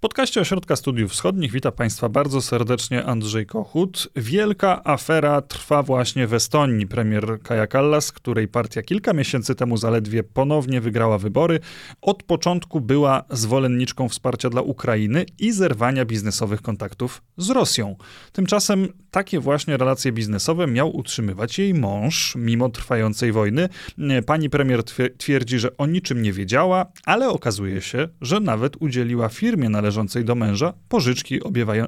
podcaście Ośrodka Studiów Wschodnich witam Państwa bardzo serdecznie Andrzej Kochut. Wielka afera trwa właśnie w Estonii. Premier Kaja Kallas, której partia kilka miesięcy temu zaledwie ponownie wygrała wybory, od początku była zwolenniczką wsparcia dla Ukrainy i zerwania biznesowych kontaktów z Rosją. Tymczasem takie właśnie relacje biznesowe miał utrzymywać jej mąż, mimo trwającej wojny. Pani premier twierdzi, że o niczym nie wiedziała, ale okazuje się, że nawet udzieliła firmie należącej do męża pożyczki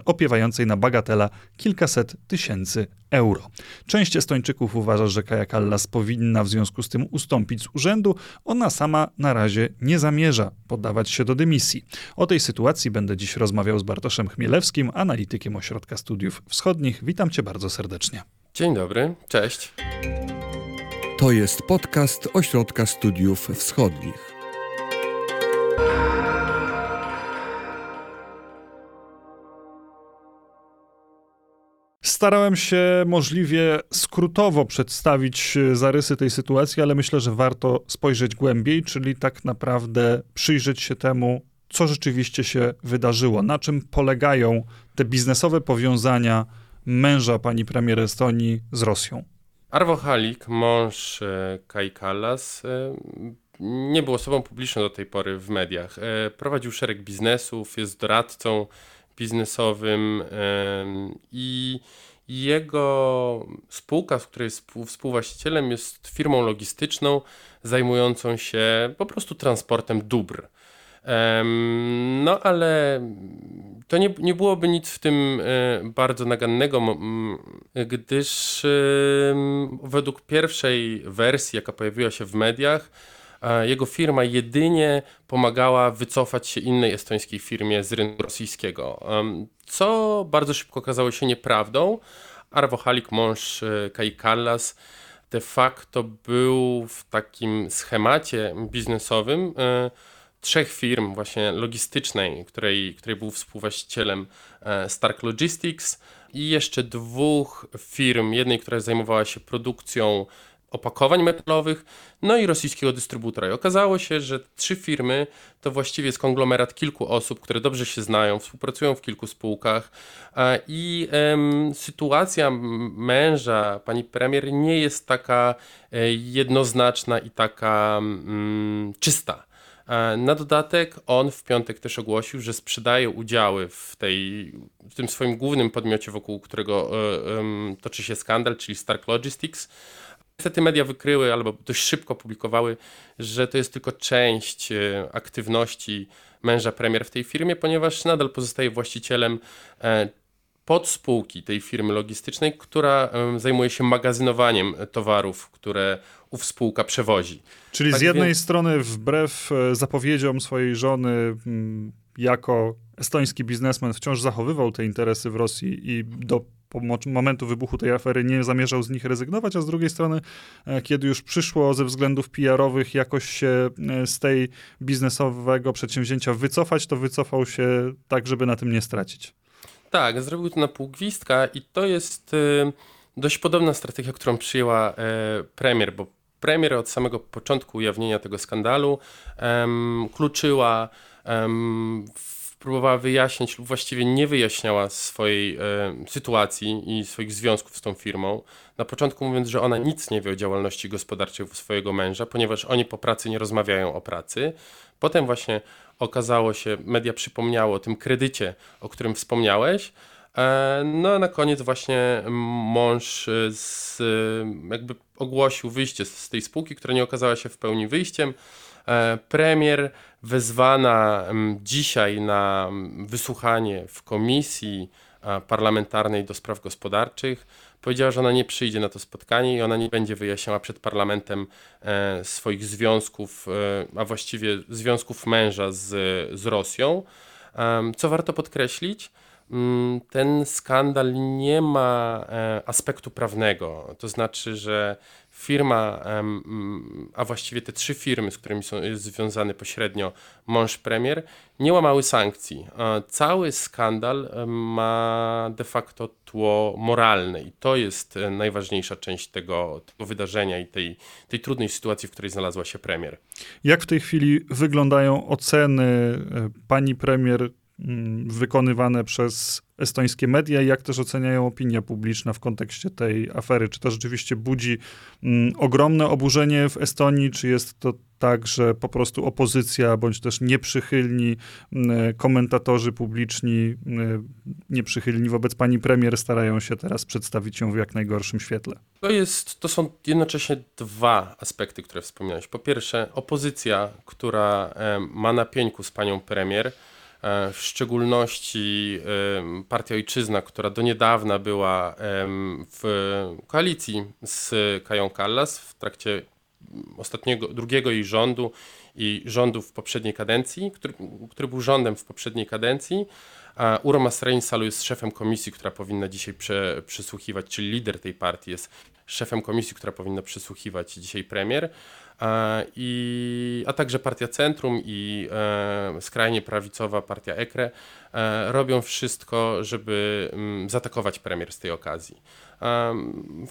opiewającej na bagatela kilkaset tysięcy euro. Część Estończyków uważa, że Kaja Kallas powinna w związku z tym ustąpić z urzędu. Ona sama na razie nie zamierza poddawać się do dymisji. O tej sytuacji będę dziś rozmawiał z Bartoszem Chmielewskim, analitykiem Ośrodka Studiów Wschodnich. Witam cię bardzo serdecznie. Dzień dobry, cześć. To jest podcast Ośrodka Studiów Wschodnich. Starałem się możliwie skrótowo przedstawić e, zarysy tej sytuacji, ale myślę, że warto spojrzeć głębiej, czyli tak naprawdę przyjrzeć się temu, co rzeczywiście się wydarzyło, na czym polegają te biznesowe powiązania męża pani premier Estonii z Rosją. Arvo Halik, mąż e, Kai Kallas, e, nie był osobą publiczną do tej pory w mediach. Prowadził szereg biznesów, jest doradcą biznesowym i jego spółka, z której współwłaścicielem, jest firmą logistyczną zajmującą się po prostu transportem dóbr. No, ale to nie, nie byłoby nic w tym e, bardzo nagannego, gdyż według pierwszej wersji, jaka pojawiła się w mediach, jego firma jedynie pomagała wycofać się innej estońskiej firmie z rynku rosyjskiego, co bardzo szybko okazało się nieprawdą. Arvo Halik, mąż e, Kai Kallas, de facto był w takim schemacie biznesowym e, trzech firm właśnie logistycznej, której, której był współwłaścicielem e, Stark Logistics i jeszcze dwóch firm, jednej, która zajmowała się produkcją opakowań metalowych, no i rosyjskiego dystrybutora. I okazało się, że trzy firmy to właściwie jest konglomerat kilku osób, które dobrze się znają, współpracują w kilku spółkach i sytuacja męża pani premier nie jest taka e, jednoznaczna i taka czysta. Na dodatek on w piątek też ogłosił, że sprzedaje udziały w, tej, w tym swoim głównym podmiocie, wokół którego e, toczy się skandal, czyli Stark Logistics. Niestety media wykryły albo dość szybko publikowały, że to jest tylko część e, aktywności męża premier w tej firmie, ponieważ nadal pozostaje właścicielem e, podspółki tej firmy logistycznej, która zajmuje się magazynowaniem towarów, które ów spółka przewozi. Czyli tak z jednej więc... strony wbrew e, zapowiedziom swojej żony jako estoński biznesmen wciąż zachowywał te interesy w Rosji i do momentu wybuchu tej afery nie zamierzał z nich rezygnować, a z drugiej strony, e, kiedy już przyszło ze względów PR-owych jakoś się e, z tej biznesowego przedsięwzięcia wycofać, to wycofał się tak, żeby na tym nie stracić. Tak, zrobił to na pół gwizdka i to jest y, dość podobna strategia, którą przyjęła y, premier, bo premier od samego początku ujawnienia tego skandalu kluczyła w próbowała wyjaśnić lub właściwie nie wyjaśniała swojej e, sytuacji i swoich związków z tą firmą. Na początku mówiąc, że ona nic nie wie o działalności gospodarczej swojego męża, ponieważ oni po pracy nie rozmawiają o pracy. Potem właśnie okazało się, media przypomniało o tym kredycie, o którym wspomniałeś. E, no a na koniec właśnie mąż z, jakby ogłosił wyjście z tej spółki, która nie okazała się w pełni wyjściem. E, premier wezwana dzisiaj na wysłuchanie w komisji e, parlamentarnej do spraw gospodarczych powiedziała, że ona nie przyjdzie na to spotkanie i ona nie będzie wyjaśniała przed parlamentem e, swoich związków, a właściwie związków męża z, z Rosją. Co warto podkreślić, mm, ten skandal nie ma aspektu prawnego. To znaczy, że firma, a właściwie te trzy firmy, z którymi są, jest związany pośrednio mąż premier, nie łamały sankcji. Cały skandal ma de facto tło moralne i to jest e, najważniejsza część tego, tego wydarzenia i tej, tej trudnej sytuacji, w której znalazła się premier. Jak w tej chwili wyglądają oceny e, pani premier mm, wykonywane przez estońskie media i jak też oceniają opinia publiczna w kontekście tej afery? Czy to rzeczywiście budzi mm, ogromne oburzenie w Estonii, czy jest to tak, że po prostu opozycja bądź też nieprzychylni mm, komentatorzy publiczni, mm, nieprzychylni wobec pani premier starają się teraz przedstawić ją w jak najgorszym świetle? To, jest, to są jednocześnie dwa aspekty, które wspomniałeś. Po pierwsze, opozycja, która ma na pieńku z panią premier, w szczególności Partia Ojczyzna, która do niedawna była w koalicji z Kają Kallas w trakcie ostatniego, drugiego jej rządu i rządu w poprzedniej kadencji, który, który był rządem w poprzedniej kadencji. A Urma Sreinsalu jest szefem komisji, która powinna dzisiaj prze, przysłuchiwać, czyli lider tej partii jest szefem komisji, która powinna przysłuchiwać dzisiaj premier. I, a także Partia Centrum i e, skrajnie prawicowa Partia EKRE e, robią wszystko, żeby mm, zaatakować premier z tej okazji. E,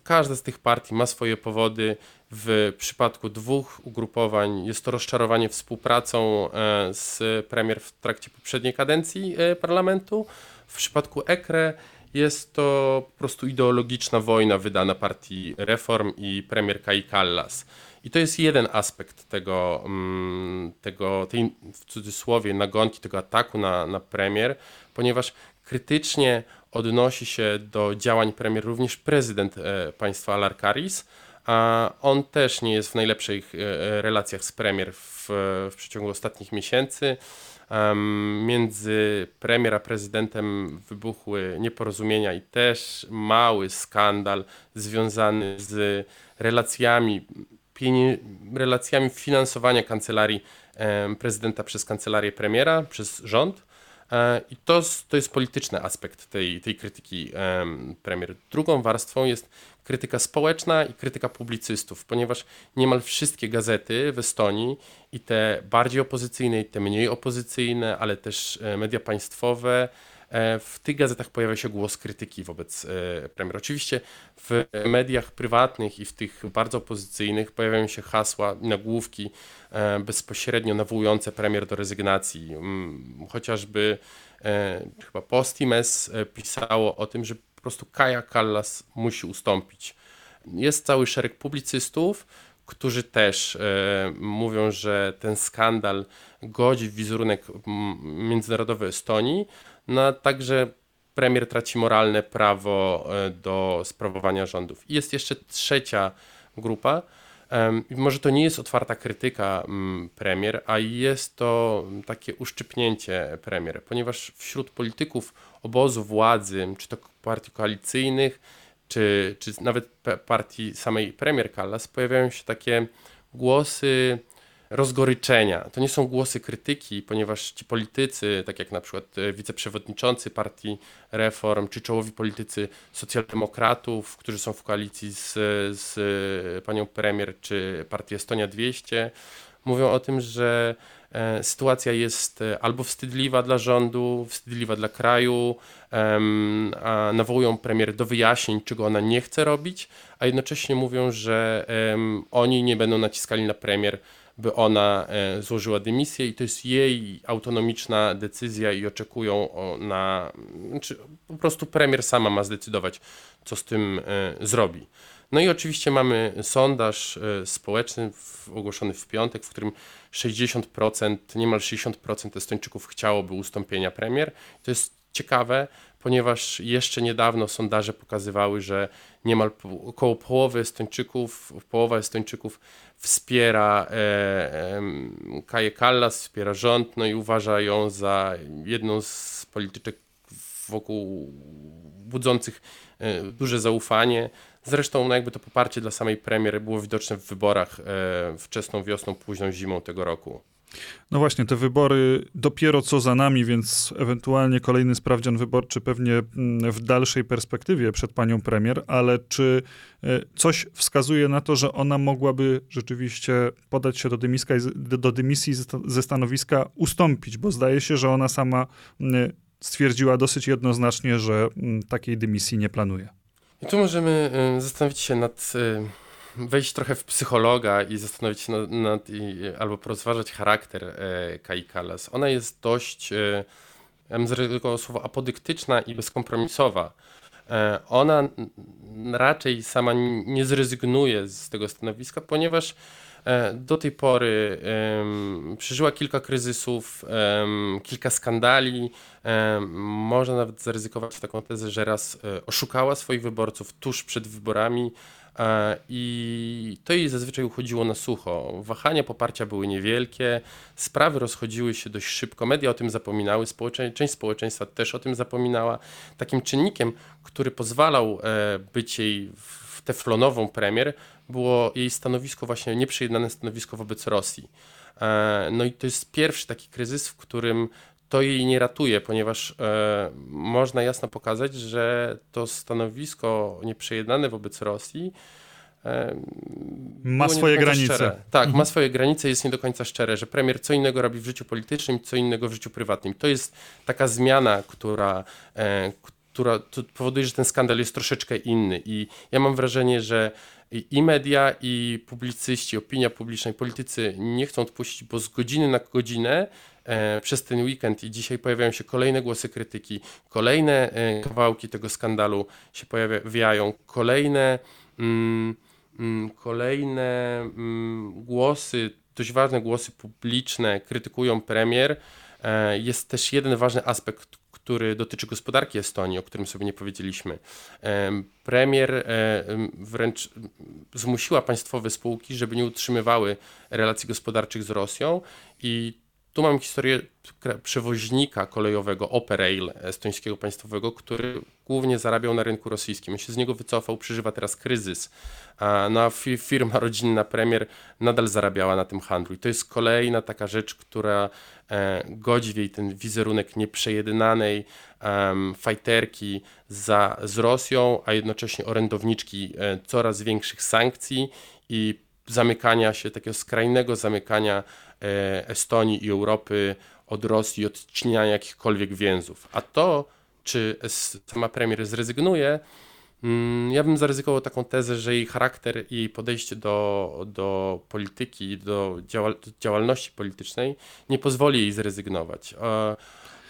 każda z tych partii ma swoje powody. W przypadku dwóch ugrupowań jest to rozczarowanie współpracą e, z premier w trakcie poprzedniej kadencji e, parlamentu. W przypadku EKRE jest to po prostu ideologiczna wojna wydana partii Reform i premier Kai Kallas. I to jest jeden aspekt tego, mm, tego tej w cudzysłowie nagonki, tego ataku na, na premier, ponieważ krytycznie odnosi się do działań premier również prezydent e, państwa Alarkaris, a on też nie jest w najlepszych e, relacjach z premier w, w przeciągu ostatnich miesięcy. Między premier a prezydentem wybuchły nieporozumienia i też mały skandal związany z relacjami relacjami finansowania kancelarii prezydenta przez kancelarię premiera, przez rząd. E, I to, to jest polityczny aspekt tej, tej krytyki premier. Drugą warstwą jest krytyka społeczna i krytyka publicystów, ponieważ niemal wszystkie gazety w Estonii i te bardziej opozycyjne, i te mniej opozycyjne, ale też e, media państwowe, w tych gazetach pojawia się głos krytyki wobec e, premier. Oczywiście w mediach prywatnych i w tych bardzo opozycyjnych pojawiają się hasła, nagłówki e, bezpośrednio nawołujące premier do rezygnacji. Mm, chociażby chyba Postimes pisało o tym, że po prostu Kaja Kallas musi ustąpić. Jest cały szereg publicystów, którzy też e, mówią, że ten skandal godzi w wizerunek międzynarodowy Estonii, no także premier traci moralne prawo e, do sprawowania rządów. I jest jeszcze trzecia grupa. Może to nie jest otwarta krytyka premier, a jest to takie uszczypnięcie premier, ponieważ wśród polityków obozu władzy, czy to partii koalicyjnych, czy, czy nawet partii samej premier Callas pojawiają się takie głosy rozgoryczenia. To nie są głosy krytyki, ponieważ ci politycy, tak jak na przykład e, wiceprzewodniczący partii Reform, czy czołowi politycy socjaldemokratów, którzy są w koalicji z, z panią premier, czy partii Estonia 200, mówią o tym, że sytuacja jest e, albo wstydliwa dla rządu, wstydliwa dla kraju, a nawołują premier do wyjaśnień, czego ona nie chce robić, a jednocześnie mówią, że oni nie będą naciskali na premier, by ona e, złożyła dymisję i to jest jej autonomiczna decyzja i oczekują na, znaczy po prostu premier sama ma zdecydować, co z tym zrobi. No i oczywiście mamy sondaż e, społeczny ogłoszony w piątek, w którym 60%, niemal 60% Estończyków chciałoby ustąpienia premier. To jest ciekawe, ponieważ jeszcze niedawno sondaże pokazywały, że niemal około połowy Estończyków, połowa Estończyków wspiera e, e, Kaję Kallas, wspiera rząd, no i uważa ją za jedną z polityczek wokół budzących e, duże zaufanie. Zresztą no jakby to poparcie dla samej premier było widoczne w wyborach e, wczesną wiosną, późną zimą tego roku. No właśnie, te wybory dopiero co za nami, więc ewentualnie kolejny sprawdzian wyborczy pewnie mm, w dalszej perspektywie przed panią premier, ale czy e, coś wskazuje na to, że ona mogłaby rzeczywiście podać się do, dymiska, do dymisji ze stanowiska, ustąpić, bo zdaje się, że ona sama mm, stwierdziła dosyć jednoznacznie, że mm, takiej dymisji nie planuje. I tu możemy zastanowić się nad, wejść trochę w psychologa i zastanowić się nad, nad albo porozważać charakter e, Kai Kallas. Ona jest dość e, ja bym zaryzykował słowo apodyktyczna i bezkompromisowa. E, ona raczej sama nie zrezygnuje z tego stanowiska, ponieważ e, do tej pory przeżyła kilka kryzysów, kilka skandali. Można nawet zaryzykować taką tezę, że raz oszukała swoich wyborców tuż przed wyborami. E, I to jej zazwyczaj uchodziło na sucho. Wahania poparcia były niewielkie, sprawy rozchodziły się dość szybko, media o tym zapominały, społecze... część społeczeństwa też o tym zapominała. Takim czynnikiem, który pozwalał e, być jej w teflonową premier, było jej stanowisko, właśnie nieprzejednane stanowisko wobec Rosji. E, no i to jest pierwszy taki kryzys, w którym to jej nie ratuje, ponieważ e, można jasno pokazać, że to stanowisko nieprzejednane wobec Rosji e, ma swoje granice. Szczere. Tak, mhm. ma swoje granice, jest nie do końca szczere, że premier co innego robi w życiu politycznym, co innego w życiu prywatnym. To jest taka zmiana, która, e, która powoduje, że ten skandal jest troszeczkę inny. I ja mam wrażenie, że i media, i publicyści, opinia publiczna, i politycy nie chcą odpuścić, bo z godziny na godzinę e, przez ten weekend i dzisiaj pojawiają się kolejne głosy krytyki, kolejne e, kawałki tego skandalu się pojawiają, kolejne, mm, mm, kolejne mm, głosy, dość ważne głosy publiczne krytykują premier. E, jest też jeden ważny aspekt, który dotyczy gospodarki Estonii, o którym sobie nie powiedzieliśmy. Premier e, wręcz zmusiła państwowe spółki, żeby nie utrzymywały relacji gospodarczych z Rosją i tu mam historię przewoźnika kolejowego Operail estońskiego państwowego, który głównie zarabiał na rynku rosyjskim. On się z niego wycofał, przeżywa teraz kryzys. No a firma rodzinna Premier nadal zarabiała na tym handlu. I to jest kolejna taka rzecz, która e, godzi w jej ten wizerunek nieprzejednanej um, fajterki za, z Rosją, a jednocześnie orędowniczki e, coraz większych sankcji i zamykania się, takiego skrajnego zamykania e, Estonii i Europy od Rosji, odcinania jakichkolwiek więzów. A to, czy sama premier zrezygnuje, mm, ja bym zaryzykował taką tezę, że jej charakter i jej podejście do, do polityki, do, działal, do działalności politycznej nie pozwoli jej zrezygnować. O,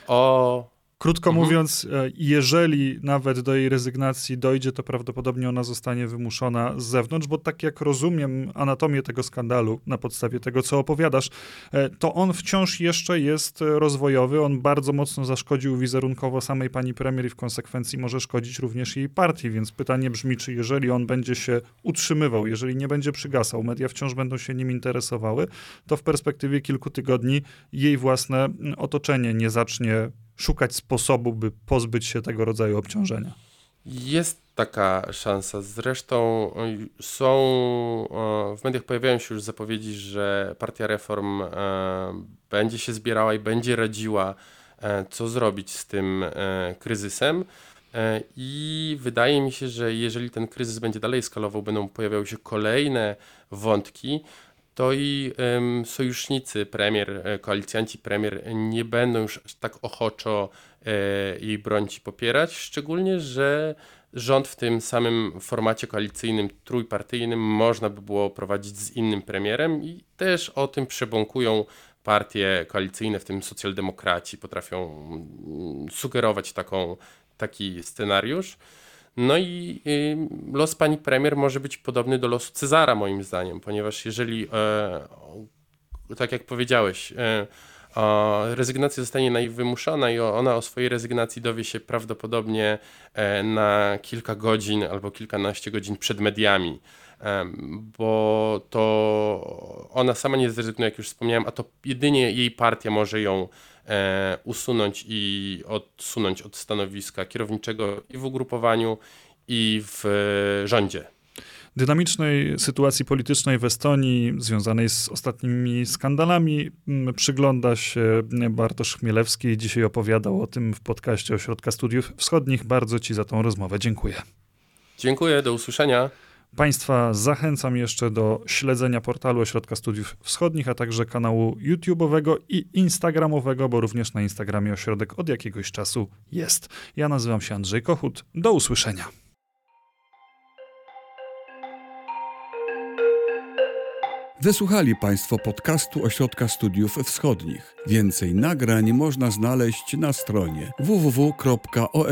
o Krótko mhm. mówiąc, e, jeżeli nawet do jej rezygnacji dojdzie, to prawdopodobnie ona zostanie wymuszona z zewnątrz, bo tak jak rozumiem anatomię tego skandalu na podstawie tego, co opowiadasz, e, to on wciąż jeszcze jest rozwojowy. On bardzo mocno zaszkodził wizerunkowo samej pani premier i w konsekwencji może szkodzić również jej partii. Więc pytanie brzmi, czy jeżeli on będzie się utrzymywał, jeżeli nie będzie przygasał, media wciąż będą się nim interesowały, to w perspektywie kilku tygodni jej własne otoczenie nie zacznie szukać sposobu, by pozbyć się tego rodzaju obciążenia. Jest taka szansa. Zresztą są, w mediach pojawiają się już zapowiedzi, że Partia Reform y, będzie się zbierała i będzie radziła, co zrobić z tym kryzysem. I wydaje mi się, że jeżeli ten kryzys będzie dalej skalował, będą pojawiały się kolejne wątki, to i um, sojusznicy premier, e, koalicjanci premier nie będą już tak ochoczo e, jej bronić popierać, szczególnie, że rząd w tym samym formacie koalicyjnym, trójpartyjnym można by było prowadzić z innym premierem i też o tym przebąkują partie koalicyjne, w tym socjaldemokraci, potrafią mm, sugerować taką, taki scenariusz. No i y, los pani premier może być podobny do losu Cezara, moim zdaniem, ponieważ jeżeli, e, tak jak powiedziałeś, e, rezygnacja zostanie na niej wymuszona i ona o swojej rezygnacji dowie się prawdopodobnie e, na kilka godzin albo kilkanaście godzin przed mediami. Bo to ona sama nie zrezygnuje, jak już wspomniałem, a to jedynie jej partia może ją usunąć i odsunąć od stanowiska kierowniczego i w ugrupowaniu, i w e, rządzie dynamicznej sytuacji politycznej w Estonii, związanej z ostatnimi skandalami, przygląda się Bartosz Chmielewski. Dzisiaj opowiadał o tym w podcaście Ośrodka Studiów Wschodnich. Bardzo Ci za tą rozmowę dziękuję. Dziękuję, do usłyszenia. Państwa zachęcam jeszcze do śledzenia portalu Ośrodka Studiów Wschodnich, a także kanału YouTube'owego i Instagramowego, bo również na Instagramie ośrodek od jakiegoś czasu jest. Ja nazywam się Andrzej Kochut. Do usłyszenia. Wysłuchali Państwo podcastu Ośrodka Studiów Wschodnich. Więcej nagrań można znaleźć na stronie www.osw.waw.pl.